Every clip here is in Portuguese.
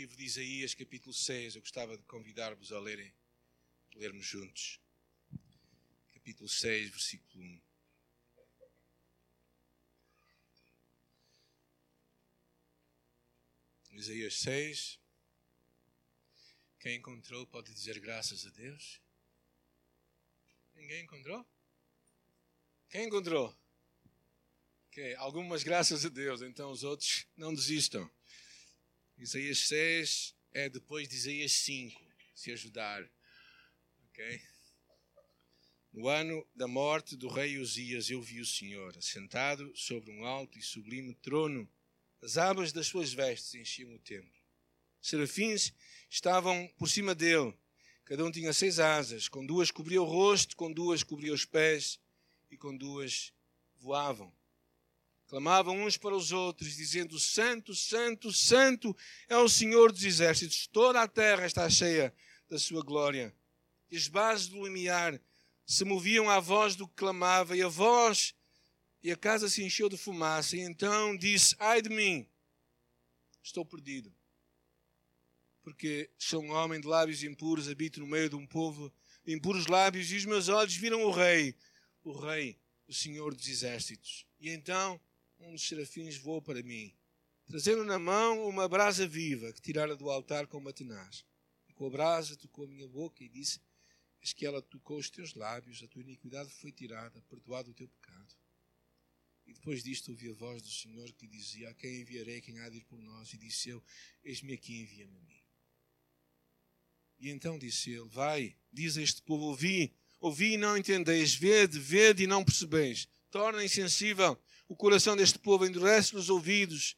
livro de Isaías, capítulo 6. Eu gostava de convidar-vos a lerem, lermos juntos. Capítulo 6, versículo 1. Isaías 6. Quem encontrou pode dizer graças a Deus? Ninguém encontrou? Quem encontrou? Okay. Algumas graças a Deus, então os outros não desistam. Isaías 6 é depois de Isaías 5, se ajudar. Ok? No ano da morte do rei Uzias, eu vi o Senhor assentado sobre um alto e sublime trono. As abas das suas vestes enchiam o templo. Serafins estavam por cima dele. Cada um tinha seis asas. Com duas cobria o rosto, com duas cobria os pés e com duas voavam. Clamavam uns para os outros, dizendo: Santo, Santo, Santo é o Senhor dos Exércitos. Toda a terra está cheia da sua glória. E as bases do limiar se moviam à voz do que clamava, e a voz, e a casa se encheu de fumaça. E então disse: Ai de mim, estou perdido. Porque sou um homem de lábios impuros, habito no meio de um povo de impuros lábios, e os meus olhos viram o Rei, o Rei, o Senhor dos Exércitos. E então um dos serafins voou para mim, trazendo na mão uma brasa viva que tirara do altar com uma tenaz. E com a brasa tocou a minha boca e disse: Eis que ela tocou os teus lábios, a tua iniquidade foi tirada, perdoado o teu pecado. E depois disto ouvi a voz do Senhor que dizia: A quem enviarei, quem há de ir por nós? E disse eu: Eis-me aqui, envia-me a mim. E então disse ele: Vai, diz a este povo: Ouvi, ouvi e não entendeis, vede, vede e não percebeis. Torna insensível o coração deste povo, endurece-lhe os ouvidos,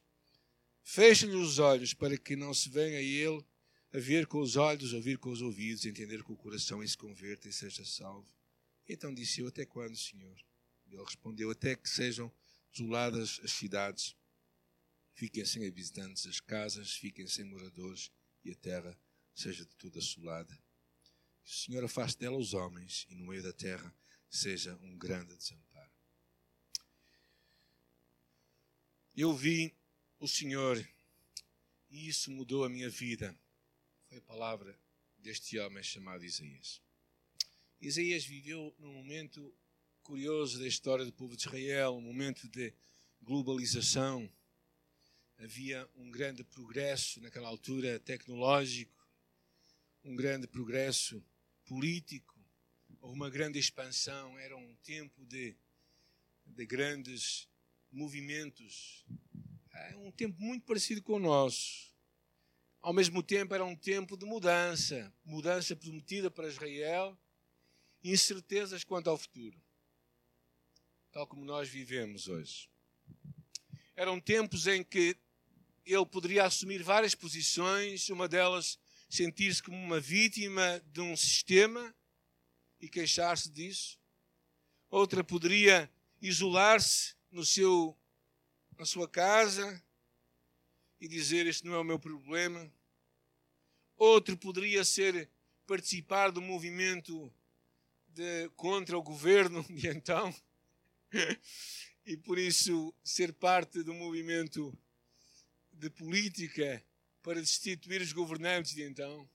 fecha-lhe os olhos, para que não se venha ele a ver com os olhos, ouvir com os ouvidos, entender com o coração e se converta e seja salvo. Então disse eu: Até quando, Senhor? Ele respondeu: Até que sejam desoladas as cidades, fiquem sem habitantes as casas, fiquem sem moradores e a terra seja de tudo assolada. o Senhor afaste dela os homens e no meio da terra seja um grande desamparo. Eu vi o Senhor e isso mudou a minha vida. Foi a palavra deste homem chamado Isaías. Isaías viveu num momento curioso da história do povo de Israel, um momento de globalização. Havia um grande progresso naquela altura tecnológico, um grande progresso político, uma grande expansão. Era um tempo de, de grandes movimentos. É um tempo muito parecido com o nosso. Ao mesmo tempo, era um tempo de mudança mudança prometida para Israel incertezas quanto ao futuro, tal como nós vivemos hoje. Eram tempos em que ele poderia assumir várias posições, uma delas sentir-se como uma vítima de um sistema e queixar-se disso. Outra poderia isolar-se no seu, na sua casa e dizer: Este não é o meu problema. Outro poderia ser participar do movimento de, contra o governo de então e por isso ser parte do movimento de política para destituir os governantes de então.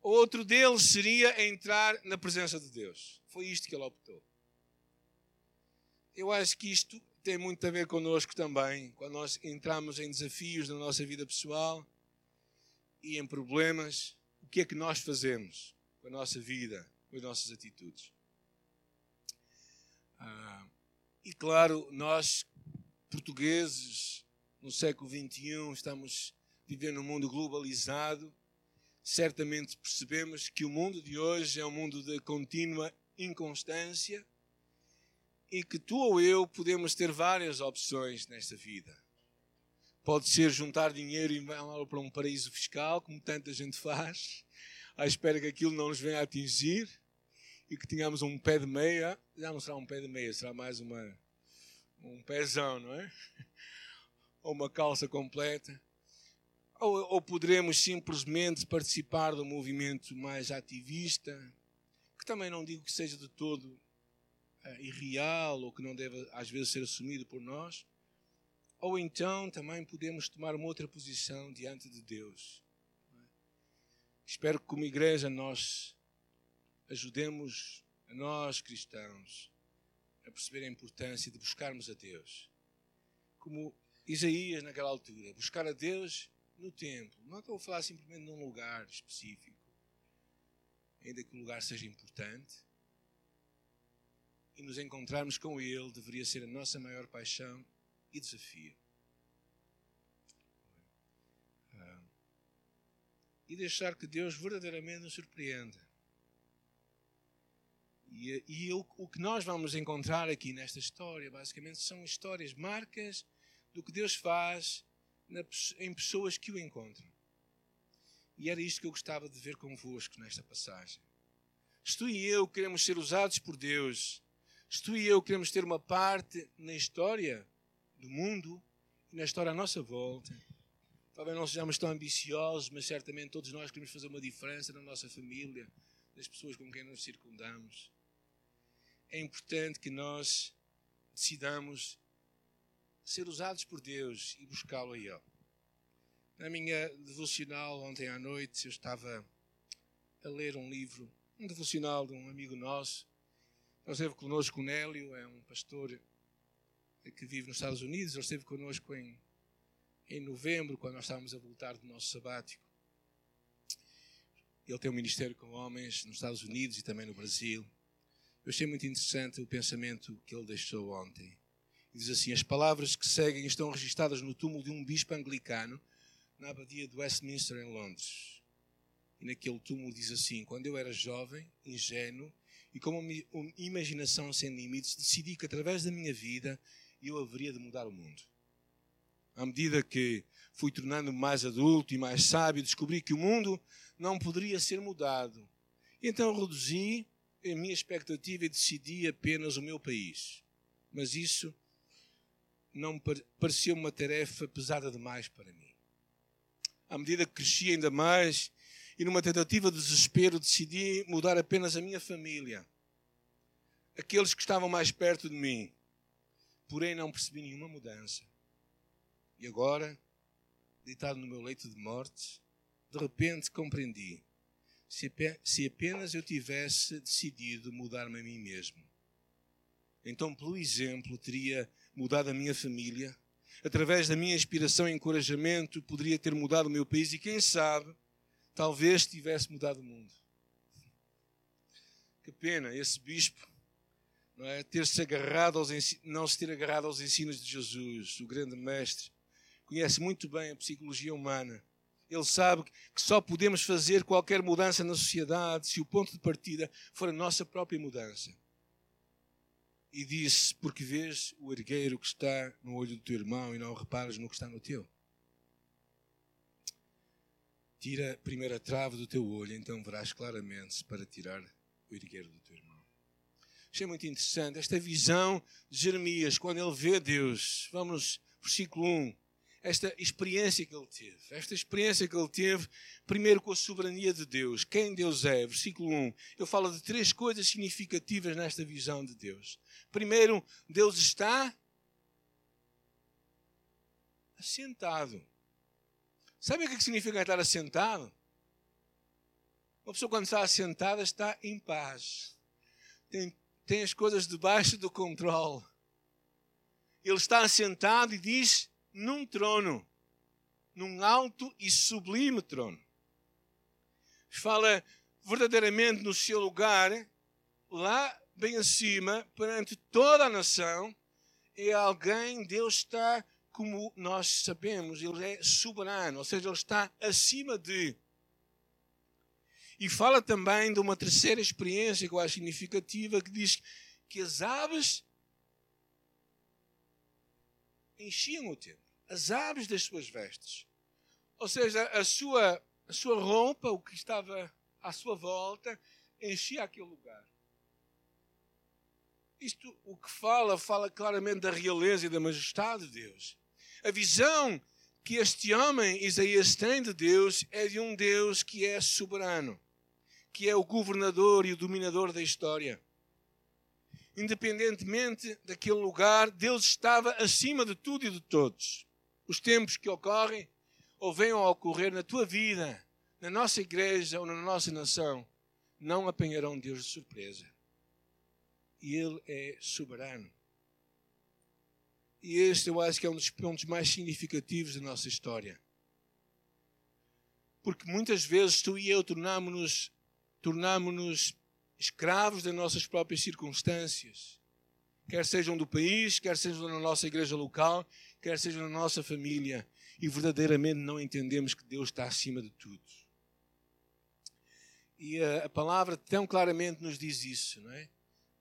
Outro deles seria entrar na presença de Deus. Foi isto que ele optou eu acho que isto tem muito a ver connosco também, quando nós entramos em desafios na nossa vida pessoal e em problemas, o que é que nós fazemos com a nossa vida, com as nossas atitudes? Ah, e claro, nós, portugueses, no século XXI, estamos vivendo num mundo globalizado. Certamente percebemos que o mundo de hoje é um mundo de contínua inconstância e que tu ou eu podemos ter várias opções nesta vida. Pode ser juntar dinheiro e mandá-lo para um paraíso fiscal, como tanta gente faz, à espera que aquilo não nos venha a atingir e que tenhamos um pé de meia. Já não será um pé de meia, será mais uma, um pezão, não é? Ou uma calça completa. Ou, ou poderemos simplesmente participar do movimento mais ativista, que também não digo que seja de todo irreal ou que não deve às vezes ser assumido por nós. ou então também podemos tomar uma outra posição diante de Deus. Espero que, como igreja, nós ajudemos a nós cristãos a perceber a importância de buscarmos a Deus. Como Isaías naquela altura, buscar a Deus no templo. Não estou a falar simplesmente num lugar específico, ainda que o lugar seja importante. E nos encontrarmos com Ele deveria ser a nossa maior paixão e desafio. Ah, e deixar que Deus verdadeiramente nos surpreenda. E, e o, o que nós vamos encontrar aqui nesta história, basicamente, são histórias, marcas do que Deus faz na, em pessoas que o encontram. E era isto que eu gostava de ver convosco nesta passagem. Se tu e eu queremos ser usados por Deus, se tu e eu queremos ter uma parte na história do mundo e na história à nossa volta, talvez não sejamos tão ambiciosos, mas certamente todos nós queremos fazer uma diferença na nossa família, das pessoas com quem nos circundamos. É importante que nós decidamos ser usados por Deus e buscá-lo a Ele. Na minha devocional ontem à noite, eu estava a ler um livro, um devocional de um amigo nosso. Ele esteve connosco, o Nélio, é um pastor que vive nos Estados Unidos. Ele esteve connosco em, em novembro, quando nós estávamos a voltar do nosso sabático. Ele tem um ministério com homens nos Estados Unidos e também no Brasil. Eu achei muito interessante o pensamento que ele deixou ontem. Diz assim: As palavras que seguem estão registradas no túmulo de um bispo anglicano na abadia de Westminster, em Londres. E naquele túmulo diz assim: Quando eu era jovem, ingênuo e com uma imaginação sem limites, decidi que através da minha vida eu haveria de mudar o mundo. À medida que fui tornando-me mais adulto e mais sábio, descobri que o mundo não poderia ser mudado. Então reduzi a minha expectativa e decidi apenas o meu país. Mas isso não pareceu uma tarefa pesada demais para mim. À medida que cresci ainda mais e numa tentativa de desespero decidi mudar apenas a minha família, aqueles que estavam mais perto de mim. Porém não percebi nenhuma mudança. E agora, deitado no meu leito de morte, de repente compreendi. Se apenas eu tivesse decidido mudar-me a mim mesmo, então, pelo exemplo, teria mudado a minha família, através da minha inspiração e encorajamento, poderia ter mudado o meu país e, quem sabe, talvez tivesse mudado o mundo. Que pena esse bispo não é ter se agarrado aos não se ter agarrado aos ensinos de Jesus, o grande mestre. Conhece muito bem a psicologia humana. Ele sabe que só podemos fazer qualquer mudança na sociedade se o ponto de partida for a nossa própria mudança e disse: Porque vês o ergueiro que está no olho do teu irmão e não reparas no que está no teu? Tira a primeira trave do teu olho, então verás claramente para tirar o ergueiro do teu irmão. Achei muito interessante esta visão de Jeremias, quando ele vê Deus. Vamos, versículo 1 esta experiência que ele teve. Esta experiência que ele teve, primeiro com a soberania de Deus. Quem Deus é? Versículo 1. Ele fala de três coisas significativas nesta visão de Deus. Primeiro, Deus está assentado. Sabe o que significa estar assentado? Uma pessoa, quando está assentada, está em paz. Tem, tem as coisas debaixo do controle. Ele está assentado e diz: num trono, num alto e sublime trono. Fala verdadeiramente no seu lugar, lá bem acima, perante toda a nação, é alguém, Deus está, como nós sabemos, Ele é soberano, ou seja, Ele está acima de. E fala também de uma terceira experiência que eu acho significativa, que diz que as aves enchiam o templo as aves das suas vestes. Ou seja, a sua, a sua roupa, o que estava à sua volta, enchia aquele lugar. Isto, o que fala, fala claramente da realeza e da majestade de Deus. A visão que este homem, Isaías, tem de Deus é de um Deus que é soberano, que é o governador e o dominador da história. independentemente daquele lugar, Deus estava acima de tudo e de todos. Os tempos que ocorrem ou venham a ocorrer na tua vida, na nossa igreja ou na nossa nação, não apanharão Deus de surpresa. E Ele é soberano. E este eu acho que é um dos pontos mais significativos da nossa história. Porque muitas vezes tu e eu tornamos-nos tornamos escravos das nossas próprias circunstâncias. Quer sejam do país, quer sejam na nossa igreja local, quer sejam na nossa família. E verdadeiramente não entendemos que Deus está acima de tudo. E a, a palavra tão claramente nos diz isso, não é?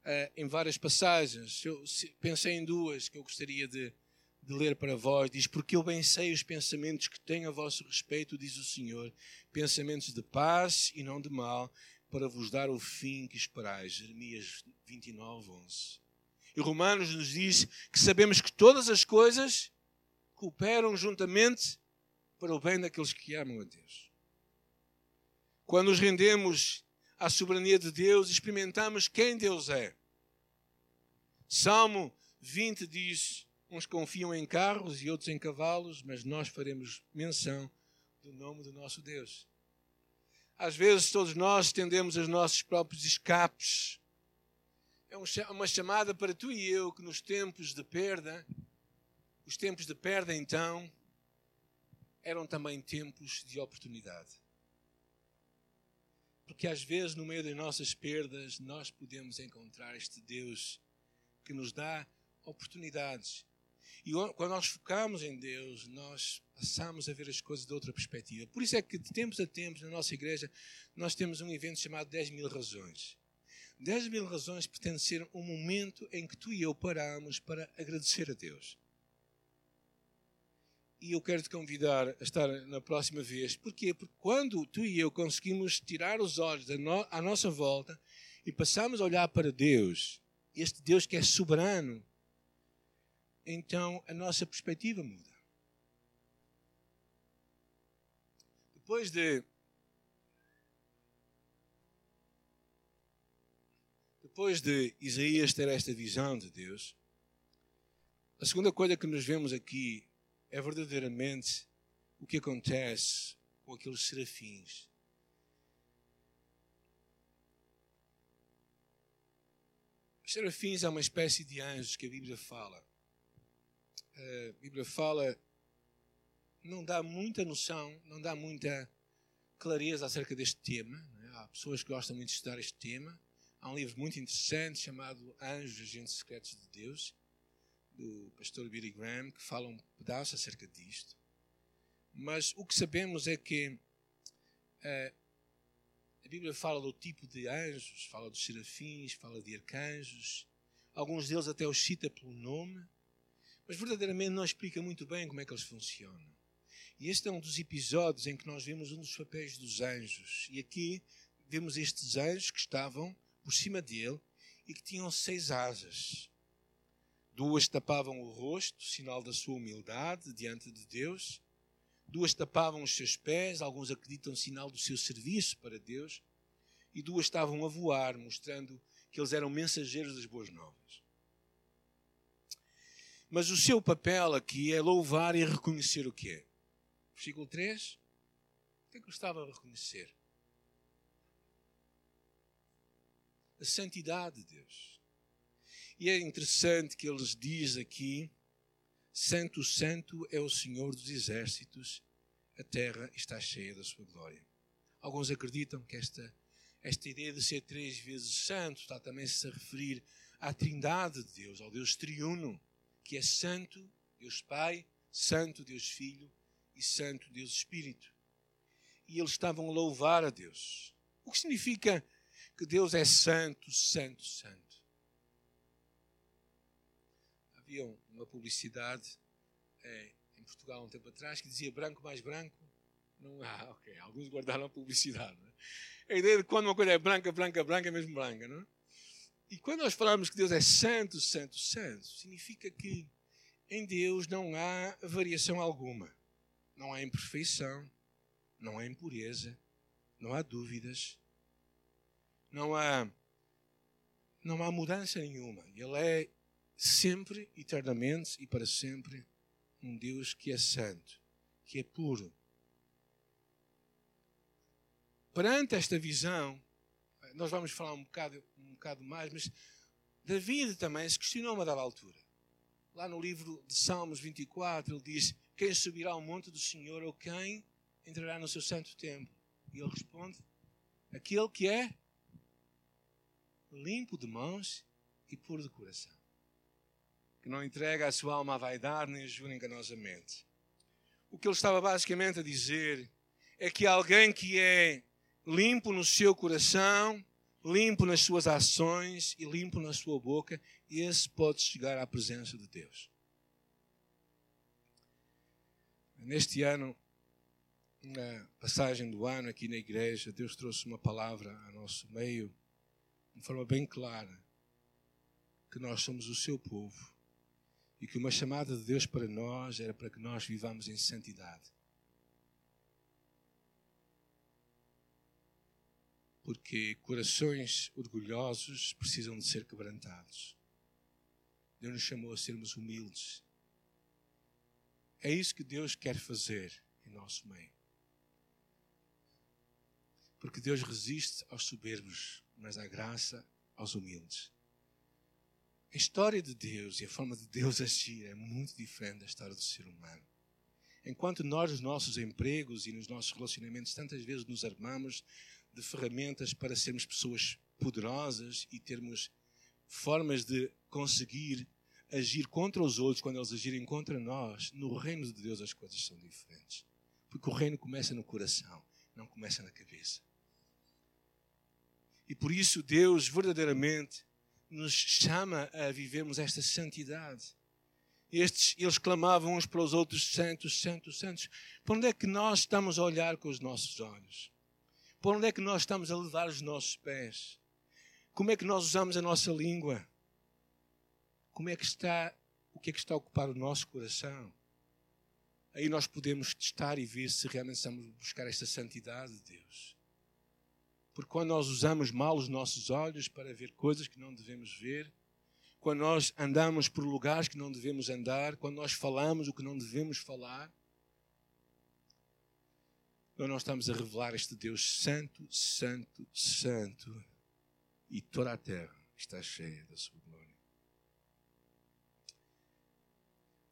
Uh, em várias passagens. Eu pensei em duas que eu gostaria de, de, ler para vós. Diz: Porque eu bem sei os pensamentos que tenho a vosso respeito, diz o Senhor, pensamentos de paz e não de mal, para vos dar o fim que esperais. Jeremias 29, 11. E Romanos nos diz que sabemos que todas as coisas cooperam juntamente para o bem daqueles que amam a Deus. Quando nos rendemos à soberania de Deus, experimentamos quem Deus é. Salmo 20 diz: Uns confiam em carros e outros em cavalos, mas nós faremos menção do nome do nosso Deus. Às vezes, todos nós estendemos os nossos próprios escapes. É uma chamada para tu e eu que nos tempos de perda, os tempos de perda então, eram também tempos de oportunidade. Porque às vezes, no meio das nossas perdas, nós podemos encontrar este Deus que nos dá oportunidades. E quando nós focamos em Deus, nós passamos a ver as coisas de outra perspectiva. Por isso é que, de tempos a tempos, na nossa igreja, nós temos um evento chamado 10 mil razões. 10 mil razões pretende ser um momento em que tu e eu paramos para agradecer a Deus. E eu quero te convidar a estar na próxima vez. Porquê? Porque quando tu e eu conseguimos tirar os olhos no, à nossa volta e passamos a olhar para Deus, este Deus que é soberano, então a nossa perspectiva muda. Depois de depois de Isaías ter esta visão de Deus, a segunda coisa que nos vemos aqui é verdadeiramente o que acontece com aqueles serafins. Os serafins é uma espécie de anjos que a Bíblia fala. A Bíblia fala, não dá muita noção, não dá muita clareza acerca deste tema. É? Há pessoas que gostam muito de estudar este tema. Há um livro muito interessante chamado Anjos, Agentes Secretos de Deus do pastor Billy Graham, que fala um pedaço acerca disto. Mas o que sabemos é que uh, a Bíblia fala do tipo de anjos, fala dos serafins, fala de arcanjos. Alguns deles até os cita pelo nome, mas verdadeiramente não explica muito bem como é que eles funcionam. E este é um dos episódios em que nós vemos um dos papéis dos anjos. E aqui vemos estes anjos que estavam por cima dele e que tinham seis asas. Duas tapavam o rosto, sinal da sua humildade diante de Deus. Duas tapavam os seus pés, alguns acreditam sinal do seu serviço para Deus. E duas estavam a voar, mostrando que eles eram mensageiros das boas novas. Mas o seu papel aqui é louvar e reconhecer o que é. Versículo 3. O que é que eu estava a reconhecer? A santidade de Deus. E é interessante que eles diz aqui: Santo, Santo é o Senhor dos exércitos, a terra está cheia da sua glória. Alguns acreditam que esta, esta ideia de ser três vezes santo está também -se a referir à trindade de Deus, ao Deus triuno, que é santo, Deus Pai, santo, Deus Filho e santo, Deus Espírito. E eles estavam a louvar a Deus. O que significa que Deus é santo, santo, santo? Havia uma publicidade é, em Portugal há um tempo atrás que dizia branco mais branco. Não há, ah, ok. Alguns guardaram a publicidade. É? A ideia de quando uma coisa é branca, branca, branca, é mesmo branca. Não é? E quando nós falamos que Deus é santo, santo, santo, significa que em Deus não há variação alguma. Não há imperfeição, não há impureza, não há dúvidas, não há não há mudança nenhuma. Ele é sempre, eternamente e para sempre um Deus que é santo, que é puro. Perante esta visão, nós vamos falar um bocado, um bocado mais, mas David também se questionou uma dada altura. Lá no livro de Salmos 24, ele diz: Quem subirá ao monte do Senhor ou quem entrará no seu santo templo? E ele responde: Aquele que é limpo de mãos e puro de coração, que não entrega a sua alma à vaidade nem jura enganosamente. O que ele estava basicamente a dizer é que alguém que é limpo no seu coração, limpo nas suas ações e limpo na sua boca, esse pode chegar à presença de Deus. Neste ano, na passagem do ano aqui na igreja, Deus trouxe uma palavra ao nosso meio, de forma bem clara, que nós somos o seu povo e que uma chamada de Deus para nós era para que nós vivamos em santidade. Porque corações orgulhosos precisam de ser quebrantados. Deus nos chamou a sermos humildes. É isso que Deus quer fazer em nosso meio. Porque Deus resiste aos soberbos, mas dá graça aos humildes. A história de Deus e a forma de Deus agir é muito diferente da história do ser humano. Enquanto nós, nos nossos empregos e nos nossos relacionamentos, tantas vezes nos armamos de ferramentas para sermos pessoas poderosas e termos formas de conseguir agir contra os outros quando eles agirem contra nós, no reino de Deus as coisas são diferentes. Porque o reino começa no coração, não começa na cabeça. E por isso Deus verdadeiramente nos chama a vivermos esta santidade. Estes, eles clamavam uns para os outros, santos, santos, santos. Para onde é que nós estamos a olhar com os nossos olhos? Para onde é que nós estamos a levar os nossos pés? Como é que nós usamos a nossa língua? Como é que está, o que é que está a ocupar o nosso coração? Aí nós podemos testar e ver se realmente estamos a buscar esta santidade de Deus. Porque quando nós usamos mal os nossos olhos para ver coisas que não devemos ver, quando nós andamos por lugares que não devemos andar, quando nós falamos o que não devemos falar, nós estamos a revelar este Deus santo, santo, santo, e toda a terra está cheia da sua glória.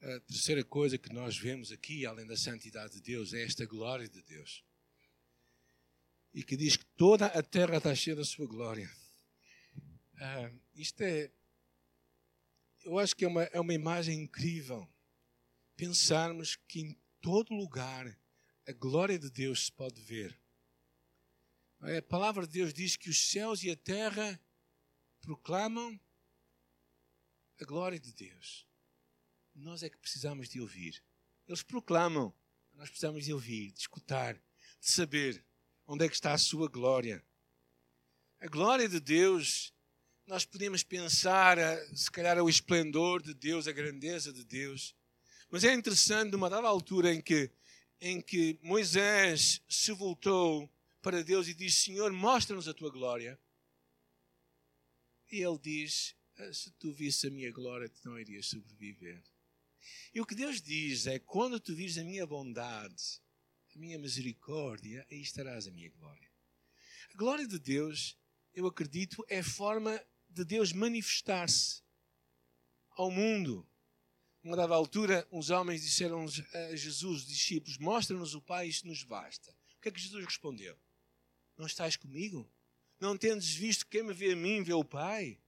A terceira coisa que nós vemos aqui, além da santidade de Deus, é esta glória de Deus e que diz que toda a terra está cheia da sua glória. Ah, isto é, eu acho que é uma, é uma imagem incrível. Pensarmos que em todo lugar a glória de Deus se pode ver. A palavra de Deus diz que os céus e a terra proclamam a glória de Deus. Nós é que precisamos de ouvir. Eles proclamam, nós precisamos de ouvir, de escutar, de saber. Onde é que está a sua glória? A glória de Deus, nós podemos pensar, se calhar, o esplendor de Deus, a grandeza de Deus. Mas é interessante, numa dada altura em que, em que Moisés se voltou para Deus e disse: Senhor, mostra-nos a tua glória. E ele diz: ah, Se tu visse a minha glória, tu não irias sobreviver. E o que Deus diz é: quando tu vires a minha bondade, minha misericórdia, aí estarás a minha glória. A glória de Deus, eu acredito, é a forma de Deus manifestar-se ao mundo. Uma dada altura, uns homens disseram a Jesus, os discípulos, mostra-nos o Pai, isto nos basta. O que é que Jesus respondeu? Não estás comigo? Não tendes visto quem me vê a mim, vê o Pai?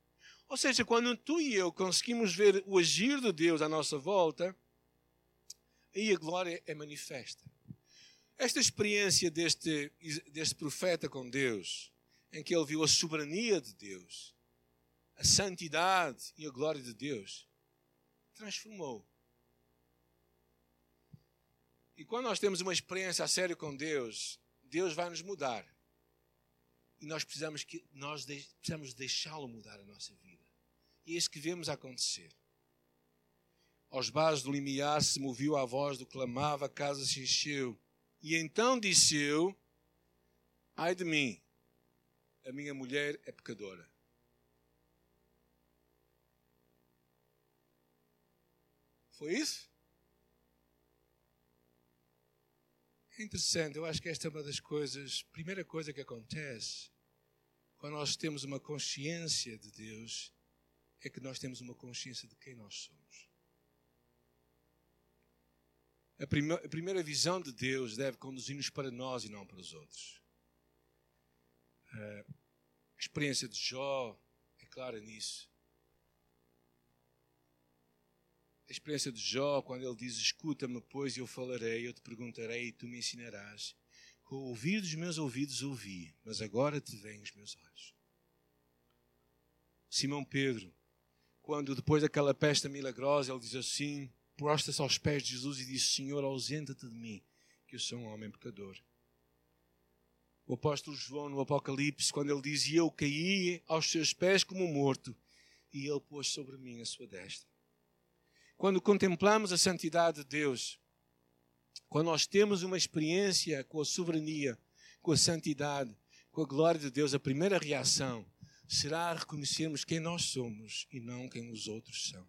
Ou seja, quando tu e eu conseguimos ver o agir de Deus à nossa volta, aí a glória é manifesta. Esta experiência deste, deste profeta com Deus, em que ele viu a soberania de Deus, a santidade e a glória de Deus, transformou. E quando nós temos uma experiência a sério com Deus, Deus vai nos mudar. E nós precisamos, que, nós precisamos deixá-lo mudar a nossa vida. E é isso que vemos acontecer. Aos bares do limiar se moveu a voz do clamava, a casa se encheu. E então disse eu: Ai de mim, a minha mulher é pecadora. Foi isso? É interessante, eu acho que esta é uma das coisas, primeira coisa que acontece quando nós temos uma consciência de Deus, é que nós temos uma consciência de quem nós somos. A, prima, a primeira visão de Deus deve conduzir-nos para nós e não para os outros. A experiência de Jó é clara nisso. A experiência de Jó, quando ele diz: Escuta-me, pois, eu falarei, eu te perguntarei e tu me ensinarás. Com o ouvir dos meus ouvidos ouvi, mas agora te veem os meus olhos. Simão Pedro, quando depois daquela peste milagrosa, ele diz assim: prostra-se aos pés de Jesus e diz: Senhor, ausenta-te de mim, que eu sou um homem pecador. O apóstolo João, no Apocalipse, quando ele diz: E eu caí aos seus pés como morto, e ele pôs sobre mim a sua destra. Quando contemplamos a santidade de Deus, quando nós temos uma experiência com a soberania, com a santidade, com a glória de Deus, a primeira reação será reconhecermos quem nós somos e não quem os outros são.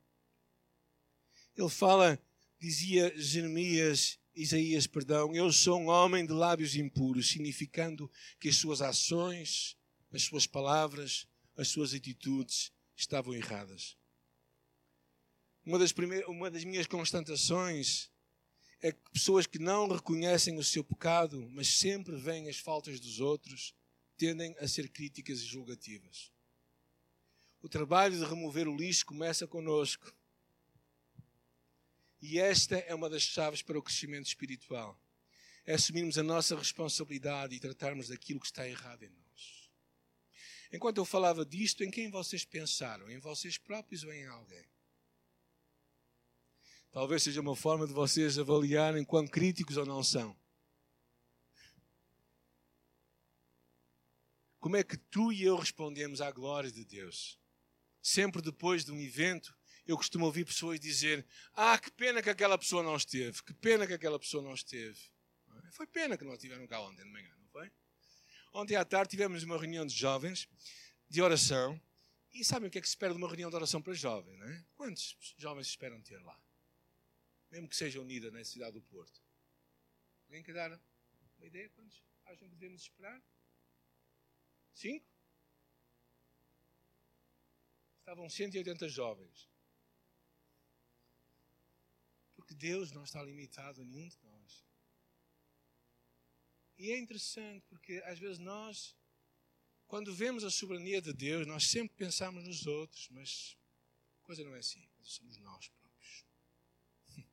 Ele fala, dizia Jeremias, Isaías, perdão, eu sou um homem de lábios impuros, significando que as suas ações, as suas palavras, as suas atitudes estavam erradas. Uma das, primeiras, uma das minhas constatações é que pessoas que não reconhecem o seu pecado, mas sempre veem as faltas dos outros, tendem a ser críticas e julgativas. O trabalho de remover o lixo começa conosco. E esta é uma das chaves para o crescimento espiritual. É assumirmos a nossa responsabilidade e tratarmos daquilo que está errado em nós. Enquanto eu falava disto, em quem vocês pensaram? Em vocês próprios ou em alguém? Talvez seja uma forma de vocês avaliarem quão críticos ou não são. Como é que tu e eu respondemos à glória de Deus? Sempre depois de um evento, eu costumo ouvir pessoas dizer: Ah, que pena que aquela pessoa não esteve, que pena que aquela pessoa não esteve. Foi pena que não estiveram cá ontem de manhã, não foi? Ontem à tarde tivemos uma reunião de jovens de oração. E sabem o que é que se espera de uma reunião de oração para jovens, não é? Quantos jovens esperam ter lá? mesmo que seja unida na cidade do Porto. Alguém quer dar uma ideia? Quantos acham que devemos esperar? Cinco? Estavam 180 jovens. Porque Deus não está limitado a nenhum de nós. E é interessante porque às vezes nós, quando vemos a soberania de Deus, nós sempre pensamos nos outros, mas a coisa não é assim. Somos nós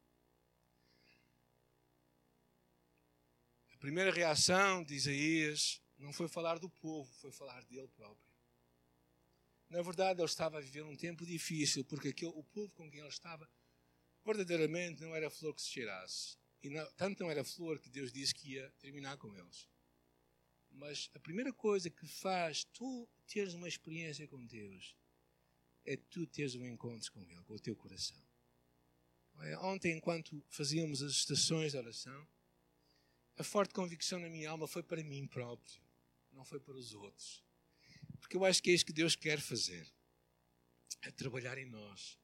primeira reação de Isaías não foi falar do povo, foi falar dele próprio. Na verdade, ele estava a viver um tempo difícil, porque aquele, o povo com quem ele estava verdadeiramente não era flor que se cheirasse. E não, tanto não era flor que Deus disse que ia terminar com eles. Mas a primeira coisa que faz tu teres uma experiência com Deus é tu teres um encontro com Ele, com o teu coração. É, ontem, enquanto fazíamos as estações de oração, a forte convicção na minha alma foi para mim próprio, não foi para os outros. Porque eu acho que é isso que Deus quer fazer é trabalhar em nós.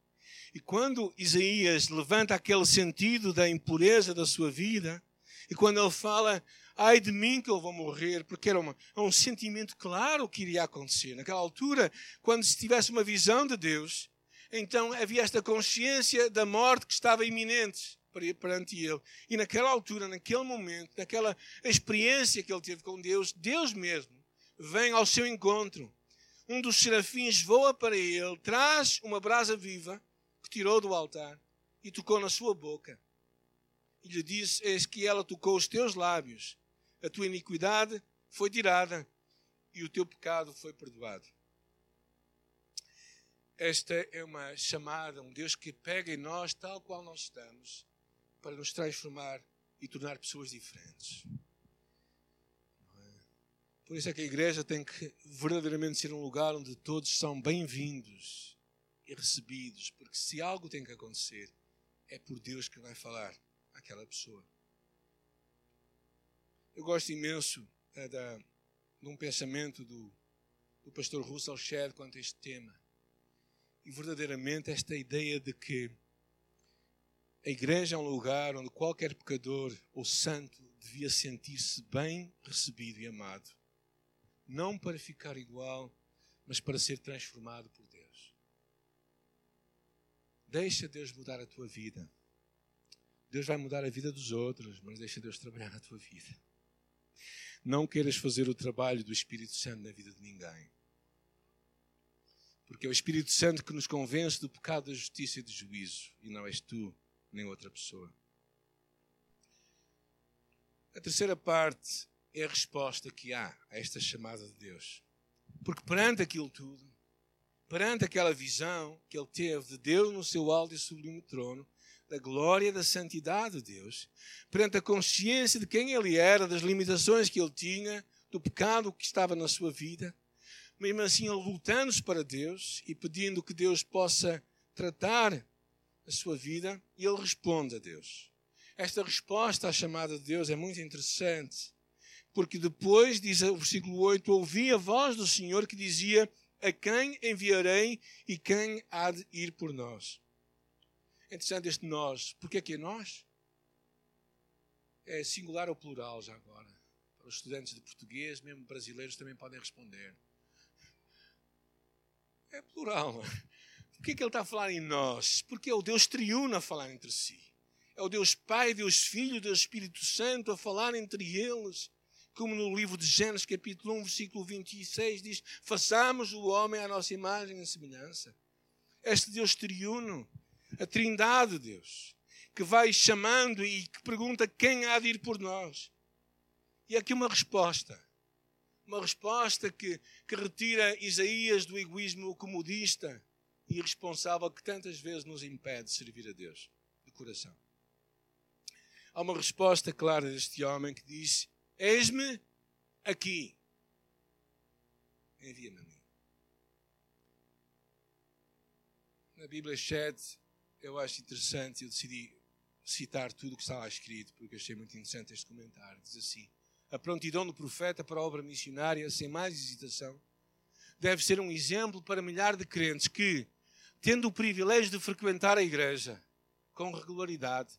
E quando Isaías levanta aquele sentido da impureza da sua vida, e quando ele fala, ai de mim que eu vou morrer, porque era uma, um sentimento claro que iria acontecer. Naquela altura, quando se tivesse uma visão de Deus, então havia esta consciência da morte que estava iminente perante ele. E naquela altura, naquele momento, naquela experiência que ele teve com Deus, Deus mesmo vem ao seu encontro. Um dos serafins voa para ele, traz uma brasa viva tirou do altar e tocou na sua boca. E lhe disse: Eis que ela tocou os teus lábios, a tua iniquidade foi tirada e o teu pecado foi perdoado. Esta é uma chamada, um Deus que pega em nós tal qual nós estamos para nos transformar e tornar pessoas diferentes. É? Por isso é que a igreja tem que verdadeiramente ser um lugar onde todos são bem-vindos recebidos, porque se algo tem que acontecer, é por Deus que vai falar àquela pessoa. Eu gosto imenso é, da, de um pensamento do, do pastor Russell Shedd quanto a este tema. E verdadeiramente esta ideia de que A igreja é um lugar onde qualquer pecador ou santo devia sentir-se bem recebido e amado. Não para ficar igual, mas para ser transformado por Deus. Deixa Deus mudar a tua vida. Deus vai mudar a vida dos outros, mas deixa Deus trabalhar na tua vida. Não queiras fazer o trabalho do Espírito Santo na vida de ninguém. Porque é o Espírito Santo que nos convence do pecado, da justiça e do juízo, e não és tu nem outra pessoa. A terceira parte é a resposta que há a esta chamada de Deus. Porque perante aquilo tudo, perante aquela visão que ele teve de Deus no seu alto e sublime trono, da glória e da santidade de Deus, perante a consciência de quem ele era, das limitações que ele tinha, do pecado que estava na sua vida, mesmo assim ele lutando-se para Deus e pedindo que Deus possa tratar a sua vida, e ele responde a Deus. Esta resposta à chamada de Deus é muito interessante, porque depois, diz o versículo 8, ouvi a voz do Senhor que dizia: A quem enviarei e quem há de ir por nós? É interessante este nós. Porquê que é nós? É singular ou plural já agora. Para os estudantes de português, mesmo brasileiros, também podem responder. É plural. Por que, que ele está a falar em nós? Porque é o Deus triuno a falar entre si. É o Deus Pai, Deus Filho, Deus Espírito Santo a falar entre eles. Como no livro de Gênesis, capítulo 1, versículo 26, diz: Façamos o homem à nossa imagem e semelhança. Este Deus triuno, a trindade de Deus, que vai chamando e que pergunta quem há de ir por nós. E aqui uma resposta uma resposta que, que retira Isaías do egoísmo comodista e irresponsável que tantas vezes nos impede de servir a Deus de coração. Há uma resposta clara deste homem que diz: Eis-me aqui, envia-me a mim. Na Bíblia Shed, eu acho interessante, eu decidi citar tudo o que está lá escrito, porque achei muito interessante este comentário. Diz assim: a prontidão do profeta para a obra missionária, sem mais hesitação, deve ser um exemplo para milhares de crentes que, tendo o privilégio de frequentar a igreja com regularidade,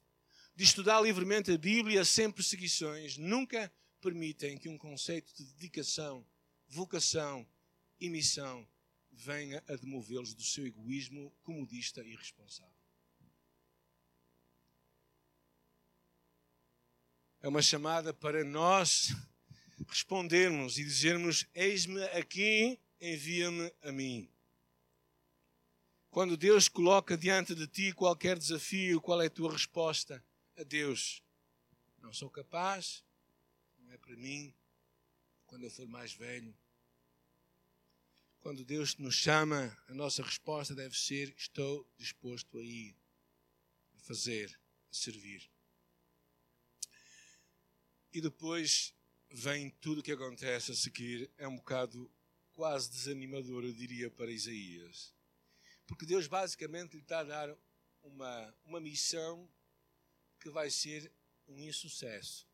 de estudar livremente a Bíblia sem perseguições, nunca permitem que um conceito de dedicação, vocação e missão venha a demovê-los do seu egoísmo comodista e irresponsável. é uma chamada para nós respondermos e dizermos: Eis-me aqui, envia-me a mim. Quando Deus coloca diante de ti qualquer desafio, qual é a tua resposta a Deus? Não sou capaz, para mim, quando eu for mais velho. Quando Deus nos chama, a nossa resposta deve ser: Estou disposto a ir, a fazer, a servir. E depois vem tudo o que acontece a seguir. É um bocado quase desanimador, eu diria, para Isaías. Porque Deus basicamente lhe está a dar uma, uma missão que vai ser um insucesso.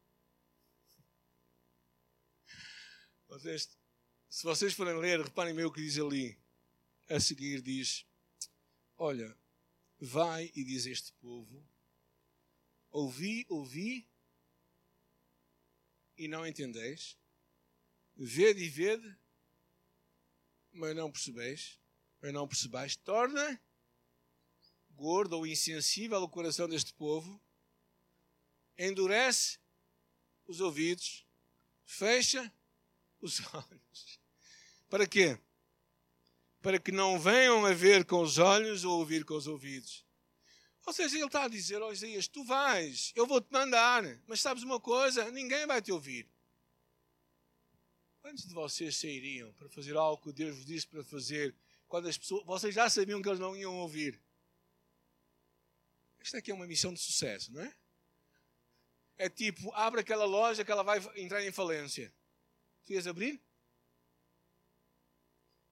Vocês, se vocês forem ler, reparem bem o que diz ali. A seguir diz: Olha, vai e diz este povo: Ouvi, ouvi, e não entendeis? Vede e vede, mas não percebeis, mas não percebais. Torna gordo ou insensível o coração deste povo, endurece os ouvidos, fecha os olhos. Para quê? Para que não venham a ver com os olhos ou ouvir com os ouvidos. Ou seja, ele está a dizer ao Isaías: Tu vais, eu vou-te mandar, mas sabes uma coisa? Ninguém vai te ouvir. Quantos de vocês sairiam para fazer algo que Deus vos disse para fazer quando as pessoas. Vocês já sabiam que eles não iam ouvir? Esta aqui é uma missão de sucesso, não é? É tipo, abre aquela loja que ela vai entrar em falência. Tu ias abrir?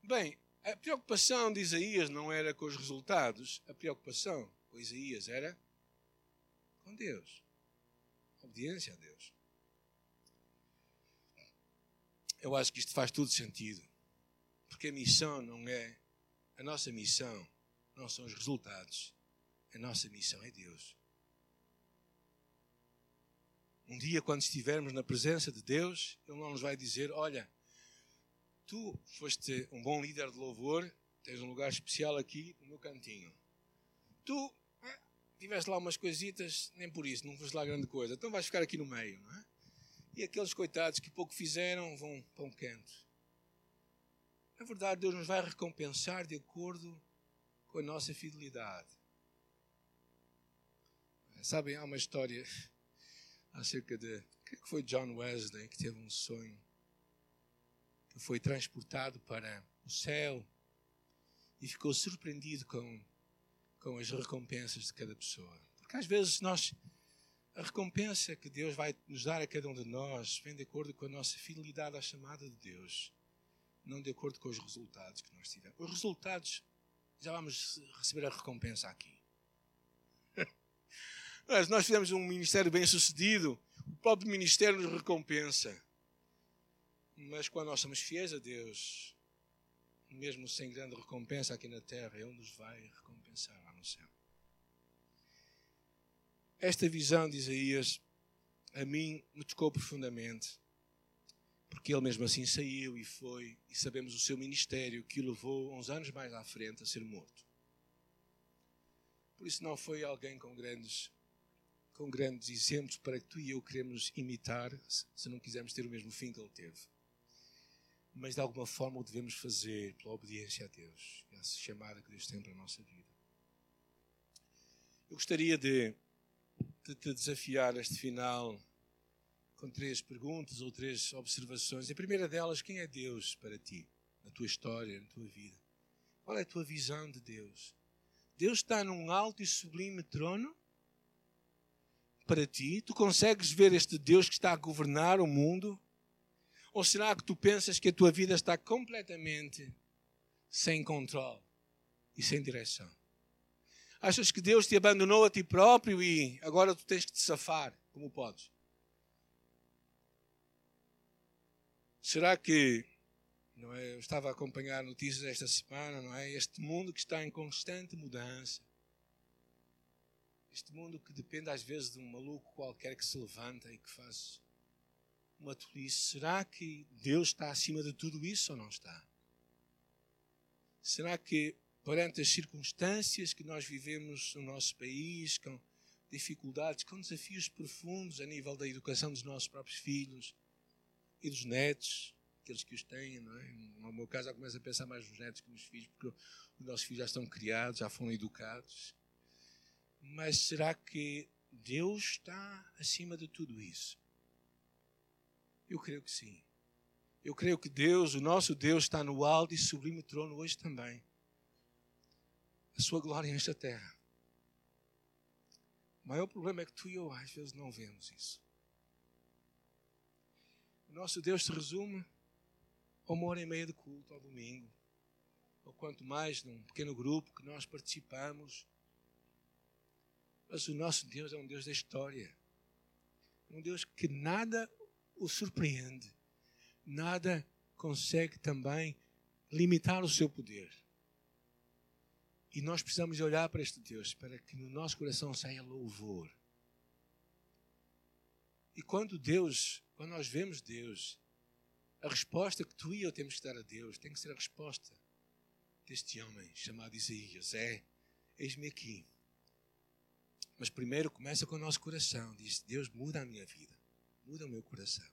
Bem, a preocupação de Isaías não era com os resultados, a preocupação com Isaías era com Deus. Obediência a Deus. Eu acho que isto faz todo sentido. Porque a missão não é. A nossa missão não são os resultados. A nossa missão é Deus. Um dia, quando estivermos na presença de Deus, Ele não nos vai dizer: Olha, tu foste um bom líder de louvor, tens um lugar especial aqui no meu cantinho. Tu eh, tiveste lá umas coisitas, nem por isso, não foste lá grande coisa, então vais ficar aqui no meio, não é? E aqueles coitados que pouco fizeram vão para um canto. Na verdade, Deus nos vai recompensar de acordo com a nossa fidelidade. Sabem, há uma história acerca de. Creio que foi John Wesley que teve um sonho que foi transportado para o céu e ficou surpreendido com, com as recompensas de cada pessoa. Porque às vezes nós. A recompensa que Deus vai nos dar a cada um de nós vem de acordo com a nossa fidelidade à chamada de Deus, não de acordo com os resultados que nós tivemos. Os resultados, já vamos receber a recompensa aqui. Mas nós fizemos um ministério bem sucedido, o próprio ministério nos recompensa. Mas quando nós somos fiéis a Deus, mesmo sem grande recompensa aqui na terra, Ele nos vai recompensar lá no céu. Esta visão de Isaías, a mim, me tocou profundamente, porque ele mesmo assim saiu e foi, e sabemos o seu ministério que o levou uns anos mais à frente a ser morto. Por isso não foi alguém com grandes com grandes exemplos para que tu e eu queremos imitar, se não quisermos ter o mesmo fim que ele teve. Mas de alguma forma o devemos fazer pela obediência a Deus, essa chamada que Deus tem para a nossa vida. Eu gostaria de, de te desafiar este final com três perguntas ou três observações. A primeira delas, quem é Deus para ti, na tua história, na tua vida? Qual é a tua visão de Deus? Deus está num alto e sublime trono para ti? Tu consegues ver este Deus que está a governar o mundo? Ou será que tu pensas que a tua vida está completamente sem controle e sem direção? Achas que Deus te abandonou a ti próprio e agora tu tens que te safar como podes? Será que não é, eu estava a acompanhar notícias esta semana, não é? Este mundo que está em constante mudança. Este mundo que depende às vezes de um maluco qualquer que se levanta e que faz uma tolice. Será que Deus está acima de tudo isso ou não está? Será que perante as circunstâncias que nós vivemos no nosso país, com dificuldades, com desafios profundos a nível da educação dos nossos próprios filhos e dos netos, aqueles que os têm, não é? No meu caso, eu começo a pensar mais nos netos que nos filhos, porque os nossos filhos já estão criados, já foram educados. Mas será que Deus está acima de tudo isso? Eu creio que sim. Eu creio que Deus, o nosso Deus, está no alto e sublime trono hoje também. A sua glória nesta terra. O maior problema é que tu e eu às vezes não vemos isso. O nosso Deus se resume a uma hora e meia de culto ao domingo. Ou quanto mais num pequeno grupo que nós participamos mas o nosso Deus é um Deus da história. Um Deus que nada o surpreende. Nada consegue também limitar o seu poder. E nós precisamos olhar para este Deus para que no nosso coração saia louvor. E quando Deus, quando nós vemos Deus, a resposta que tu e eu temos que dar a Deus tem que ser a resposta deste homem chamado Isaías: é, eis-me aqui. Mas primeiro começa com o nosso coração. Diz: Deus muda a minha vida, muda o meu coração.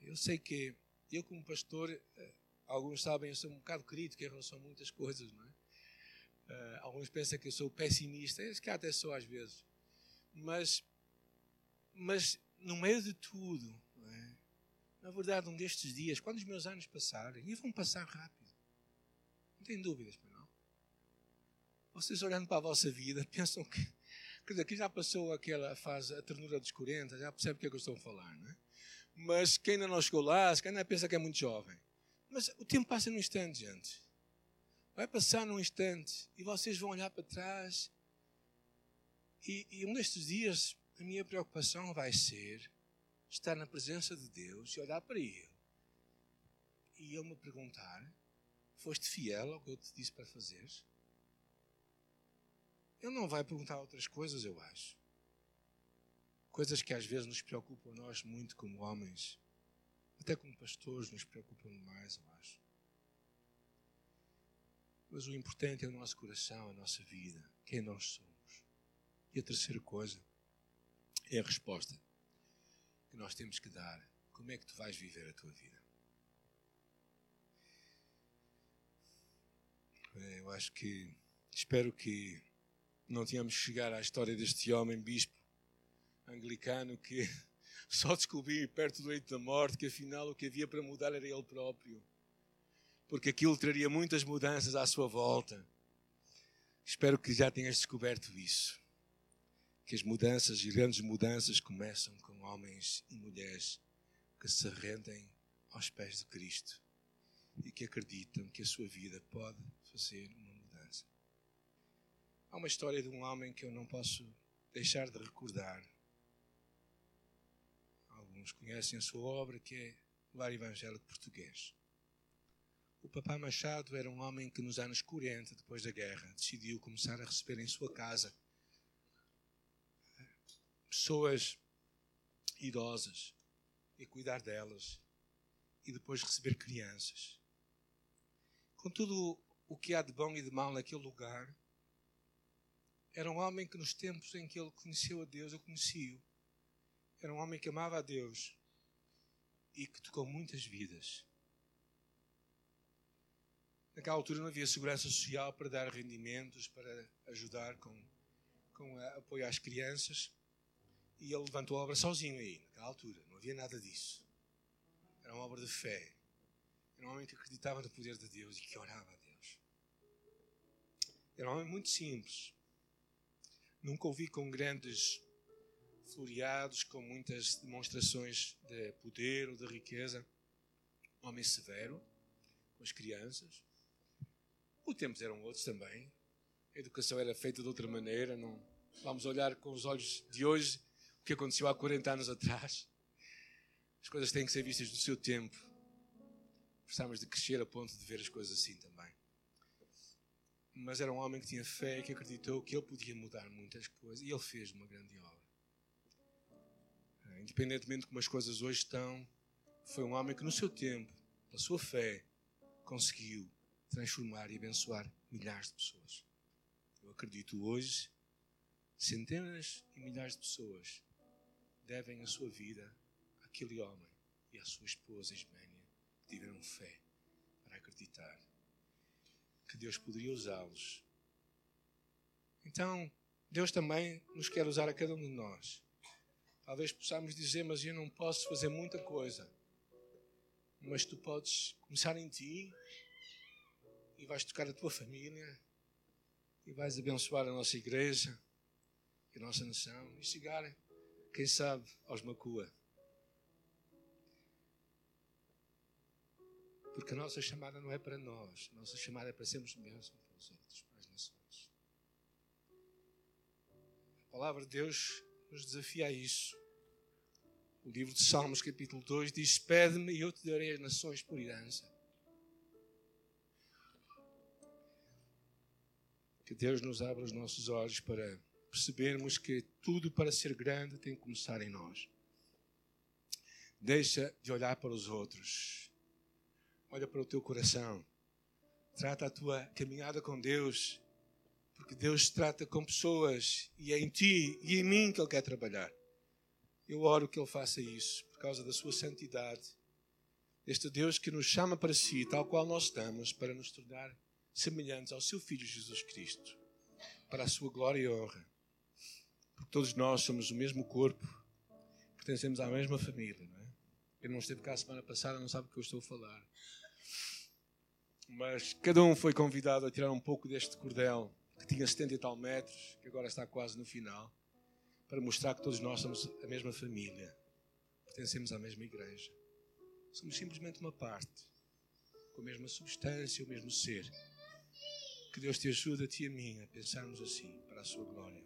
Eu sei que eu, como pastor, eh, alguns sabem, eu sou um bocado crítico em relação a muitas coisas, não é? Uh, alguns pensam que eu sou pessimista, eu que até sou às vezes. Mas, mas no meio de tudo, é? na verdade, um destes dias, quando os meus anos passarem, e vão passar rápido, não tem dúvidas, para vocês olhando para a vossa vida, pensam que, quer dizer, que já passou aquela fase, a ternura dos 40, já percebe o que é que eu estou a falar, não é? Mas quem ainda não chegou lá, se ainda pensa que é muito jovem. Mas o tempo passa num instante, gente. Vai passar num instante e vocês vão olhar para trás. E, e um destes dias, a minha preocupação vai ser estar na presença de Deus e olhar para Ele. E Ele me perguntar: Foste fiel ao que eu te disse para fazeres? Ele não vai perguntar outras coisas, eu acho. Coisas que às vezes nos preocupam nós muito como homens, até como pastores nos preocupam demais, eu acho. Mas o importante é o nosso coração, a nossa vida, quem nós somos. E a terceira coisa é a resposta que nós temos que dar. Como é que tu vais viver a tua vida? É, eu acho que, espero que não tínhamos chegar à história deste homem bispo anglicano que só descobri perto do leito da morte que afinal o que havia para mudar era ele próprio. Porque aquilo traria muitas mudanças à sua volta. Espero que já tenhas descoberto isso. Que as mudanças e grandes mudanças começam com homens e mulheres que se rendem aos pés de Cristo e que acreditam que a sua vida pode fazer uma. Há uma história de um homem que eu não posso deixar de recordar. Alguns conhecem a sua obra, que é o Lar Evangélico Português. O Papá Machado era um homem que, nos anos 40, depois da guerra, decidiu começar a receber em sua casa pessoas idosas e cuidar delas e depois receber crianças. Com tudo o que há de bom e de mal naquele lugar, era um homem que nos tempos em que ele conheceu a Deus, eu conheci-o. Era um homem que amava a Deus e que tocou muitas vidas. Naquela altura não havia segurança social para dar rendimentos, para ajudar com, com apoio às crianças. E ele levantou a obra sozinho aí, naquela altura. Não havia nada disso. Era uma obra de fé. Era um homem que acreditava no poder de Deus e que orava a Deus. Era um homem muito simples. Nunca ouvi com grandes floreados, com muitas demonstrações de poder ou de riqueza. Homem severo com as crianças. Os tempos eram outros também. A educação era feita de outra maneira. Não vamos olhar com os olhos de hoje o que aconteceu há 40 anos atrás. As coisas têm que ser vistas no seu tempo. Precisamos de crescer a ponto de ver as coisas assim também. Mas era um homem que tinha fé e que acreditou que ele podia mudar muitas coisas e ele fez uma grande obra. Ah, independentemente de como as coisas hoje estão, foi um homem que no seu tempo, pela sua fé, conseguiu transformar e abençoar milhares de pessoas. Eu acredito hoje, centenas e milhares de pessoas devem a sua vida àquele homem e à sua esposa Ismênia, que tiveram fé para acreditar que Deus poderia usá-los. Então, Deus também nos quer usar a cada um de nós. Talvez possamos dizer, mas eu não posso fazer muita coisa. Mas tu podes começar em ti e vais tocar a tua família e vais abençoar a nossa igreja e a nossa nação e chegar quem sabe, aos Macua. Porque a nossa chamada não é para nós, a nossa chamada é para sermos bênção para os outros, para as nações. A palavra de Deus nos desafia a isso. O livro de Salmos, capítulo 2, diz: Pede-me e eu te darei as nações por herança. Que Deus nos abra os nossos olhos para percebermos que tudo para ser grande tem que começar em nós. Deixa de olhar para os outros. Olha para o teu coração. Trata a tua caminhada com Deus, porque Deus trata com pessoas e é em ti e em mim que Ele quer trabalhar. Eu oro que Ele faça isso por causa da sua santidade. Este Deus que nos chama para si, tal qual nós estamos, para nos tornar semelhantes ao seu Filho Jesus Cristo, para a sua glória e honra. Porque todos nós somos o mesmo corpo, pertencemos à mesma família, não é? Ele não esteve cá a semana passada, não sabe o que eu estou a falar. Mas cada um foi convidado a tirar um pouco deste cordel, que tinha 70 e tal metros, que agora está quase no final, para mostrar que todos nós somos a mesma família, pertencemos à mesma igreja. Somos simplesmente uma parte, com a mesma substância, o mesmo ser. Que Deus te ajude a ti e a mim a pensarmos assim, para a sua glória.